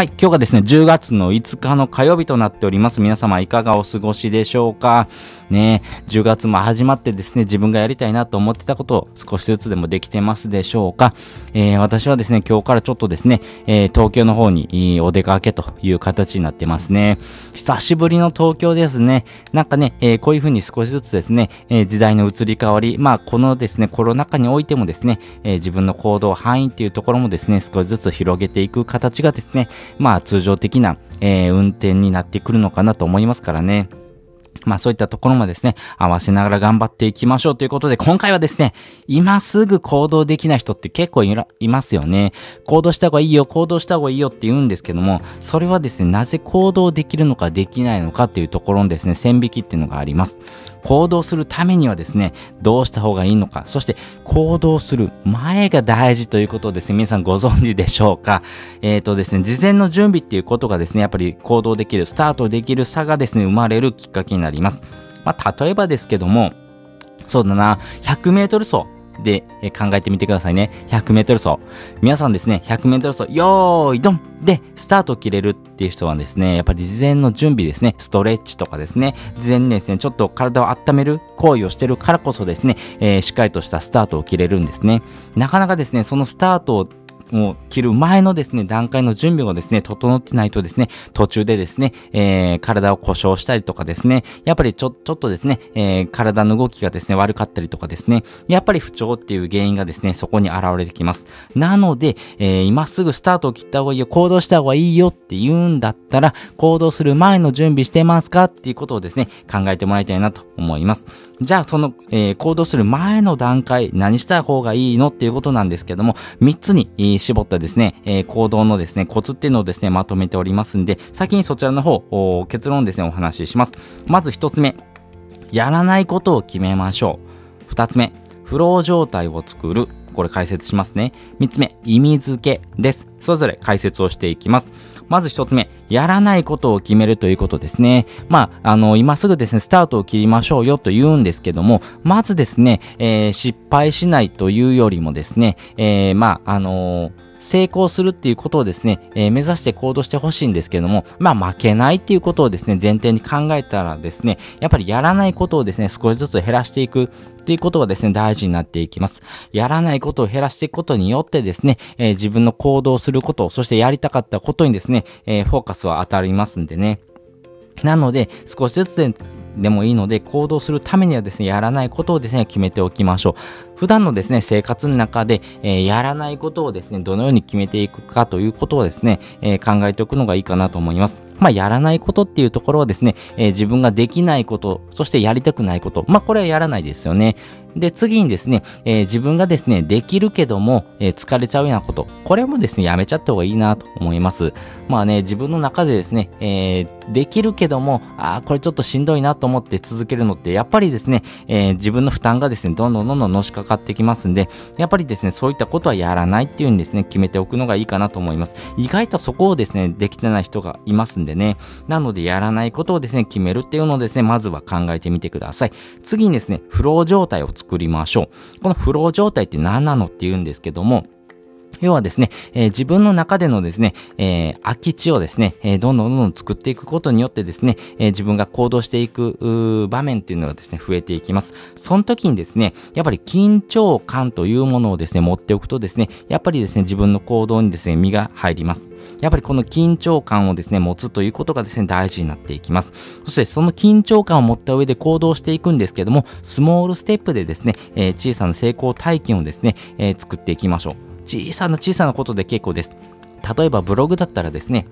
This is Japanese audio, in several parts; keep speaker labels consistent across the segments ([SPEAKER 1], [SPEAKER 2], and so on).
[SPEAKER 1] はい、今日がですね、10月の5日の火曜日となっております。皆様いかがお過ごしでしょうか？ね10月も始まってですね、自分がやりたいなと思ってたことを少しずつでもできてますでしょうか？えー、私はですね、今日からちょっとですね、えー、東京の方にお出かけという形になってますね。久しぶりの東京ですね。なんかね、えー、こういう風に少しずつですね、え時代の移り変わり、まあこのですね、コロナ禍においてもですね、え自分の行動範囲っていうところもですね、少しずつ広げていく形がですね、まあ通常的な、えー、運転になってくるのかなと思いますからね。まあそういったところもですね、合わせながら頑張っていきましょうということで、今回はですね、今すぐ行動できない人って結構いますよね。行動した方がいいよ、行動した方がいいよって言うんですけども、それはですね、なぜ行動できるのかできないのかっていうところのですね、線引きっていうのがあります。行動するためにはですね、どうした方がいいのか、そして行動する前が大事ということをですね、皆さんご存知でしょうか。えっ、ー、とですね、事前の準備っていうことがですね、やっぱり行動できる、スタートできる差がですね、生まれるきっかけになります。まあ、例えばですけども、そうだな、100メートル走。で、考えてみてくださいね。100メートル走。皆さんですね、100メートル走、よーい、ドンで、スタートを切れるっていう人はですね、やっぱり事前の準備ですね、ストレッチとかですね、事前にですね、ちょっと体を温める行為をしてるからこそですね、えー、しっかりとしたスタートを切れるんですね。なかなかですね、そのスタートをを切る前のですね、段階の準備をですね、整ってないとですね、途中でですね、えー、体を故障したりとかですね、やっぱりちょ、ちょっとですね、えー、体の動きがですね、悪かったりとかですね、やっぱり不調っていう原因がですね、そこに現れてきます。なので、えー、今すぐスタートを切った方がいいよ、行動した方がいいよって言うんだったら、行動する前の準備してますかっていうことをですね、考えてもらいたいなと思います。じゃあ、その、えー、行動する前の段階、何した方がいいのっていうことなんですけども、3つに、絞ったですね、えー、行動のですね、コツっていうのをですね、まとめておりますんで、先にそちらの方、結論ですね、お話しします。まず一つ目、やらないことを決めましょう。二つ目、フロー状態を作る。これ解説しますね。三つ目、意味付けです。それぞれ解説をしていきます。まず一つ目、やらないことを決めるということですね。まあ、あの、今すぐですね、スタートを切りましょうよと言うんですけども、まずですね、えー、失敗しないというよりもですね、えー、まあ、あのー成功するっていうことをですね、えー、目指して行動してほしいんですけども、まあ負けないっていうことをですね、前提に考えたらですね、やっぱりやらないことをですね、少しずつ減らしていくっていうことがですね、大事になっていきます。やらないことを減らしていくことによってですね、えー、自分の行動すること、そしてやりたかったことにですね、えー、フォーカスは当たりますんでね。なので、少しずつででもいいので、行動するためにはですね、やらないことをですね、決めておきましょう。普段のですね、生活の中で、えー、やらないことをですね、どのように決めていくかということをですね、えー、考えておくのがいいかなと思います。まあ、やらないことっていうところはですね、えー、自分ができないこと、そしてやりたくないこと。まあ、これはやらないですよね。で、次にですね、えー、自分がですね、できるけども、えー、疲れちゃうようなこと。これもですね、やめちゃった方がいいなと思います。まあね、自分の中でですね、えー、できるけども、ああ、これちょっとしんどいなと思って続けるのって、やっぱりですね、え自分の負担がですね、どんどんどんどんのしかかってきますんで、やっぱりですね、そういったことはやらないっていうんですね、決めておくのがいいかなと思います。意外とそこをですね、できてない人がいますんでね。なので、やらないことをですね、決めるっていうのをですね、まずは考えてみてください。次にですね、フロー状態を作りましょう。このフロー状態って何なのって言うんですけども、要はですね、えー、自分の中でのですね、えー、空き地をですね、えー、どんどんどんどん作っていくことによってですね、えー、自分が行動していく場面っていうのがですね、増えていきます。その時にですね、やっぱり緊張感というものをですね、持っておくとですね、やっぱりですね、自分の行動にですね、身が入ります。やっぱりこの緊張感をですね、持つということがですね、大事になっていきます。そしてその緊張感を持った上で行動していくんですけども、スモールステップでですね、えー、小さな成功体験をですね、えー、作っていきましょう。小さな小さなことで結構です。例えばブログだったらですね、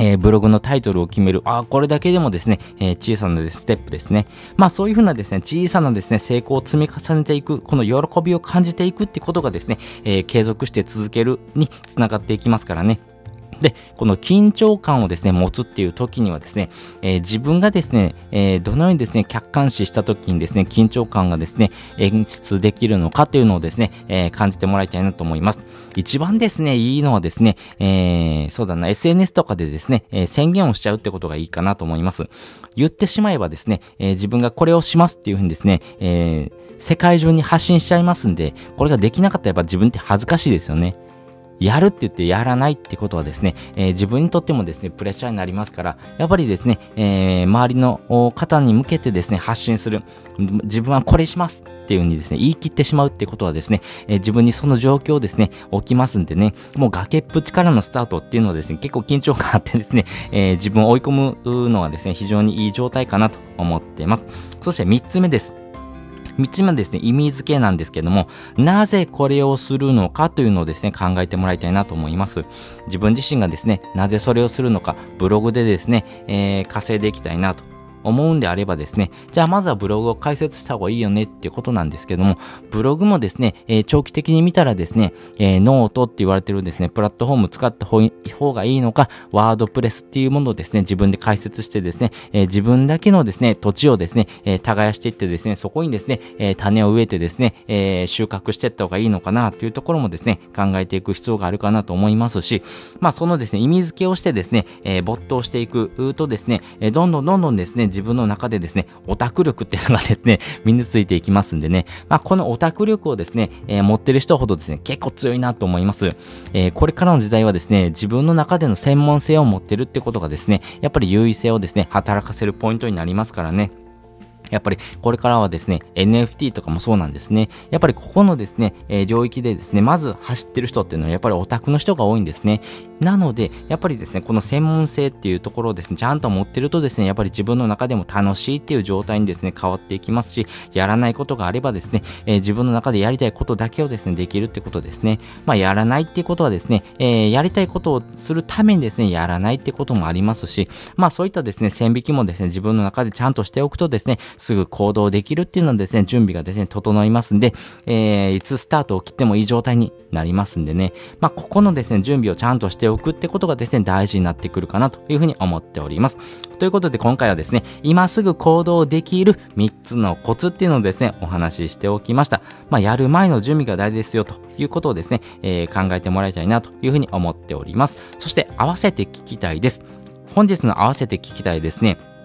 [SPEAKER 1] えー、ブログのタイトルを決める。ああこれだけでもですね、えー、小さなステップですね。まあそういうふうなですね、小さなですね、成功を積み重ねていく、この喜びを感じていくってことがですね、えー、継続して続けるにつながっていきますからね。で、この緊張感をですね、持つっていう時にはですね、えー、自分がですね、えー、どのようにですね、客観視した時にですね、緊張感がですね、演出できるのかというのをですね、えー、感じてもらいたいなと思います。一番ですね、いいのはですね、え、そうだな、SNS とかでですね、え、宣言をしちゃうってことがいいかなと思います。言ってしまえばですね、え、自分がこれをしますっていうふうにですね、え、世界中に発信しちゃいますんで、これができなかったらやっぱ自分って恥ずかしいですよね。やるって言ってやらないってことはですね、えー、自分にとってもですね、プレッシャーになりますから、やっぱりですね、えー、周りの方に向けてですね、発信する。自分はこれしますっていうふうにですね、言い切ってしまうってことはですね、えー、自分にその状況をですね、起きますんでね、もう崖っぷちからのスタートっていうのはですね、結構緊張感あってですね、え自分を追い込むのはですね、非常にいい状態かなと思っています。そして3つ目です。3つ目はですね、意味付けなんですけども、なぜこれをするのかというのをですね、考えてもらいたいなと思います。自分自身がですね、なぜそれをするのか、ブログでですね、えー、稼いでいきたいなと思うんであればですね、じゃあまずはブログを開設した方がいいよねっていうことなんですけども、ブログもですね、えー、長期的に見たらですね、えー、ノートって言われてるですね、プラットフォーム使った方がいいのか、 WordPress っていうものをですね、自分で開設してですね、えー、自分だけのですね、土地をですね、え耕していってですね、そこにですね、え種を植えてですね、え収穫していった方がいいのかなというところもですね、考えていく必要があるかなと思いますし、まあそのですね、意味付けをしてですね、え没頭していくとですね、えどんどんどんどんですね、自分の中でですね、オタク力っていうのがですね、身についていきますんでね、まあ、このオタク力をですね、えー、持ってる人ほどですね、結構強いなと思います。えー、これからの時代はですね、自分の中での専門性を持ってるってことがですね、やっぱり優位性をですね、働かせるポイントになりますからね。やっぱりこれからはですね、NFT とかもそうなんですね。やっぱりここのですね、えー、領域でですね、まず走ってる人っていうのはやっぱりオタクの人が多いんですね。なので、やっぱりですね、この専門性っていうところをですね、ちゃんと持ってるとですね、やっぱり自分の中でも楽しいっていう状態にですね、変わっていきますし、やらないことがあればですね、えー、自分の中でやりたいことだけをですね、できるってことですね。まあ、やらないっていうことはですね、えー、やりたいことをするためにですね、やらないってこともありますし、まあ、そういったですね、線引きもですね、自分の中でちゃんとしておくとですね、すぐ行動できるっていうのはですね、準備がですね、整いますんで、えー、いつスタートを切ってもいい状態になりますんでね、まあ、ここのですね、準備をちゃんとしておくってことがですね、大事になってくるかなというふうに思っております。ということで今回はですね、今すぐ行動できる3つのコツっていうのをですね、お話ししておきました。まあ、やる前の準備が大事ですよということをですね、えー、考えてもらいたいなというふうに思っております。そして合わせて聞きたいです。本日の合わせて聞きたいですね。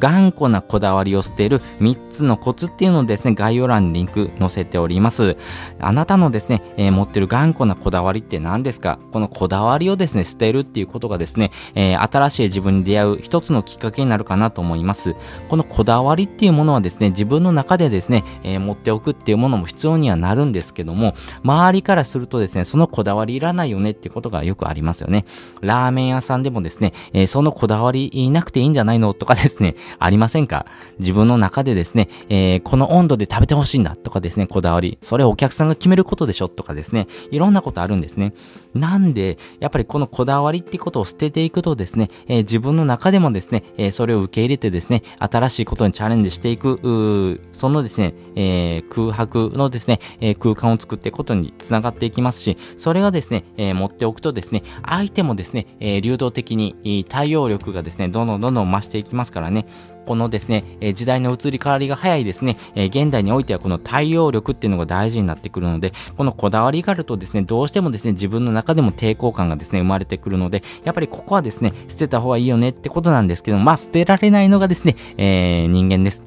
[SPEAKER 1] 頑固なこだわりを捨てる3つのコツっていうのをですね、概要欄にリンク載せております。あなたのですね、えー、持ってる頑固なこだわりって何ですか？このこだわりをですね、捨てるっていうことがですね、えー、新しい自分に出会う一つのきっかけになるかなと思います。このこだわりっていうものはですね、自分の中でですね、えー、持っておくっていうものも必要にはなるんですけども、周りからするとですね、そのこだわりいらないよねってことがよくありますよね。ラーメン屋さんでもですね、えそのこだわりいなくていいんじゃないのとかですね、ありませんか？自分の中でですね、えー、この温度で食べてほしいんだとかですね、こだわり。それお客さんが決めることでしょとかですね、いろんなことあるんですね。なんで、やっぱりこのこだわりってことを捨てていくとですね、えー、自分の中でもですね、えー、それを受け入れてですね、新しいことにチャレンジしていく、そのですね、え、空白のですね、え空間を作っていくことにつながっていきますし、それがですね、え持っておくとですね、相手もですね、え流動的に対応力がですね、どんどんどんどん増していきますからね、このですね、え時代の移り変わりが早いですね、え現代においてはこの対応力っていうのが大事になってくるので、このこだわりがあるとですね、どうしてもですね、自分の中でも抵抗感がですね、生まれてくるので、やっぱりここはですね、捨てた方がいいよねってことなんですけどまあ、捨てられないのがですね、えー、人間です。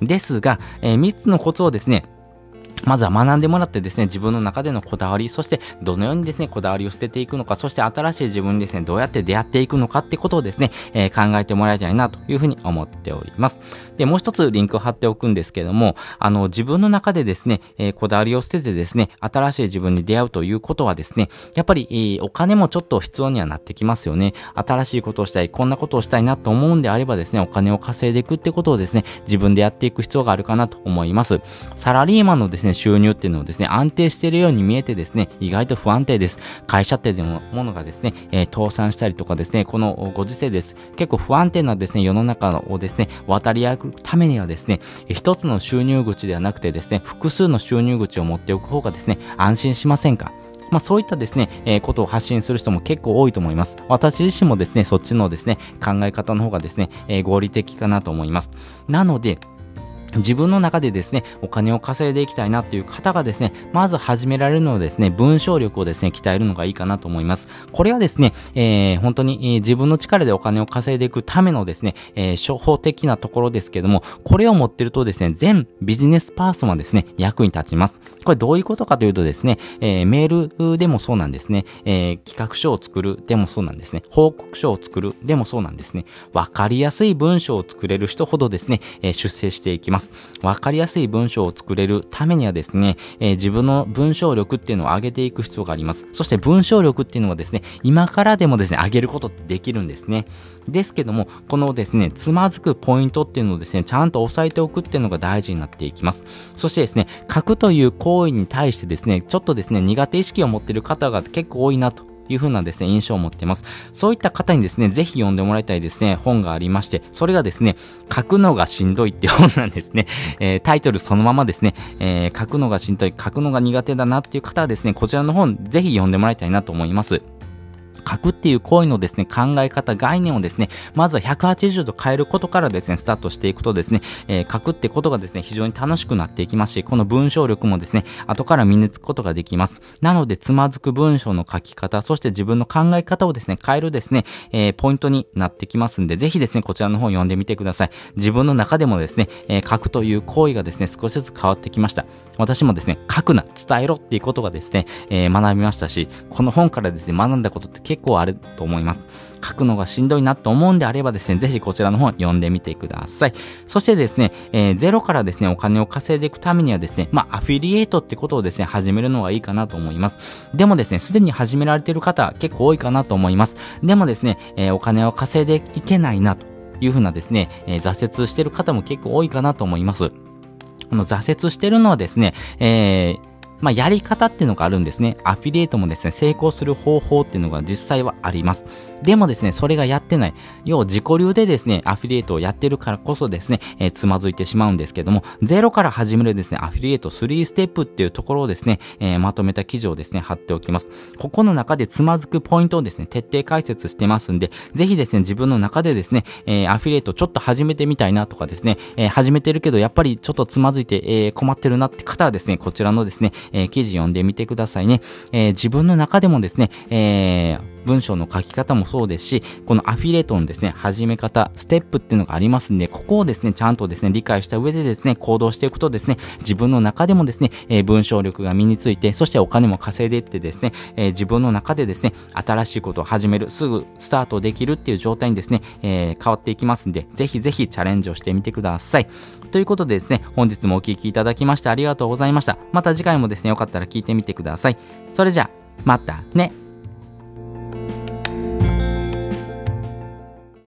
[SPEAKER 1] ですが、えー、3つのコツをですね、まずは学んでもらってですね、自分の中でのこだわり、そしてどのようにですね、こだわりを捨てていくのか、そして新しい自分にですね、どうやって出会っていくのかってことをですね、えー、考えてもらいたいなというふうに思っております。で、もう一つリンクを貼っておくんですけども、あの、自分の中でですね、えー、こだわりを捨ててですね、新しい自分に出会うということはですね、やっぱり、えー、お金もちょっと必要にはなってきますよね。新しいことをしたい、こんなことをしたいなと思うんであればですね、お金を稼いでいくってことをですね、自分でやっていく必要があるかなと思います。サラリーマンのですね、収入っていうのをですね、安定しているように見えてですね、意外と不安定です。会社ってでもものがですね、え、倒産したりとかですね、このご時世です。結構不安定なですね、世の中をですね、渡り歩くためにはですね、一つの収入口ではなくてですね、複数の収入口を持っておく方がですね、安心しませんか？まあそういったですね、えー、ことを発信する人も結構多いと思います。私自身もですね、そっちのですね、考え方の方がですね、えー、合理的かなと思います。なので、自分の中でですね、お金を稼いでいきたいなっていう方がですね、まず始められるのはですね、文章力をですね、鍛えるのがいいかなと思います。これはですね、えー、本当に、え、自分の力でお金を稼いでいくためのですね、えー、処方的なところですけども、これを持ってるとですね、全ビジネスパーソンはですね、役に立ちます。これどういうことかというとですね、えー、メールでもそうなんですね、えー、企画書を作るでもそうなんですね、報告書を作るでもそうなんですね、わかりやすい文章を作れる人ほどですね、えー、出世していきます。わかりやすい文章を作れるためにはですね、えー、自分の文章力っていうのを上げていく必要があります。そして文章力っていうのはですね、今からでもですね、上げることってできるんですね。ですけども、このですね、つまずくポイントっていうのをですね、ちゃんと押さえておくっていうのが大事になっていきます。そしてですね、書くという行為に対してですね、ちょっとですね、苦手意識を持っている方が結構多いなという風なですね、印象を持っています。そういった方にですね、ぜひ読んでもらいたいですね、本がありまして、それがですね、書くのがしんどいって本なんですね。えー、タイトルそのままですね、えー、書くのがしんどい、書くのが苦手だなっていう方はですね、こちらの本、ぜひ読んでもらいたいなと思います。書くっていう行為のですね、考え方、概念をですね、まずは180度変えることからですね、スタートしていくとですね、えー、書くってことがですね、非常に楽しくなっていきますし、この文章力もですね、後から身につくことができます。なので、つまずく文章の書き方、そして自分の考え方をですね、変えるですね、えー、ポイントになってきますんで、ぜひですね、こちらの本読んでみてください。自分の中でもですね、えー、書くという行為がですね、少しずつ変わってきました。私もですね、書くな、伝えろっていうことがですね、えー、学びましたし、この本からですね、学んだことって結結構あると思います。書くのがしんどいなと思うんであればですね、ぜひこちらの本読んでみてください。そしてですね、えー、ゼロからですね、お金を稼いでいくためにはですね、まあ、アフィリエイトってことをですね、始めるのがいいかなと思います。でもですね、すでに始められている方結構多いかなと思います。でもですね、えー、お金を稼いでいけないなというふうなですね、えー、挫折してる方も結構多いかなと思います。この挫折してるのはですね、えー、まあ、やり方っていうのがあるんですね。アフィリエイトもですね、成功する方法っていうのが実際はあります。でもですね、それがやってない。要は自己流でですね、アフィリエイトをやってるからこそですね、えー、つまずいてしまうんですけども、ゼロから始めるですね、アフィリエイト3ステップっていうところをですね、えー、まとめた記事をですね、貼っておきます。ここの中でつまずくポイントをですね、徹底解説してますんで、ぜひですね、自分の中でですね、えー、アフィリエイトちょっと始めてみたいなとかですね、え、始めてるけど、やっぱりちょっとつまずいて、え、困ってるなって方はですね、こちらのですね、えー、記事読んでみてくださいね。えー、自分の中でもですね、えー、文章の書き方もそうですし、このアフィレートのですね、始め方、ステップっていうのがありますんで、ここをですね、ちゃんとですね、理解した上でですね、行動していくとですね、自分の中でもですね、えー、文章力が身について、そしてお金も稼いでいってですね、えー、自分の中でですね、新しいことを始める、すぐスタートできるっていう状態にですね、えー、変わっていきますんで、ぜひぜひチャレンジをしてみてください。ということでですね、本日もお聴きいただきましてありがとうございました。また次回もですね、よかったら聞いてみてください。それじゃあ、またね。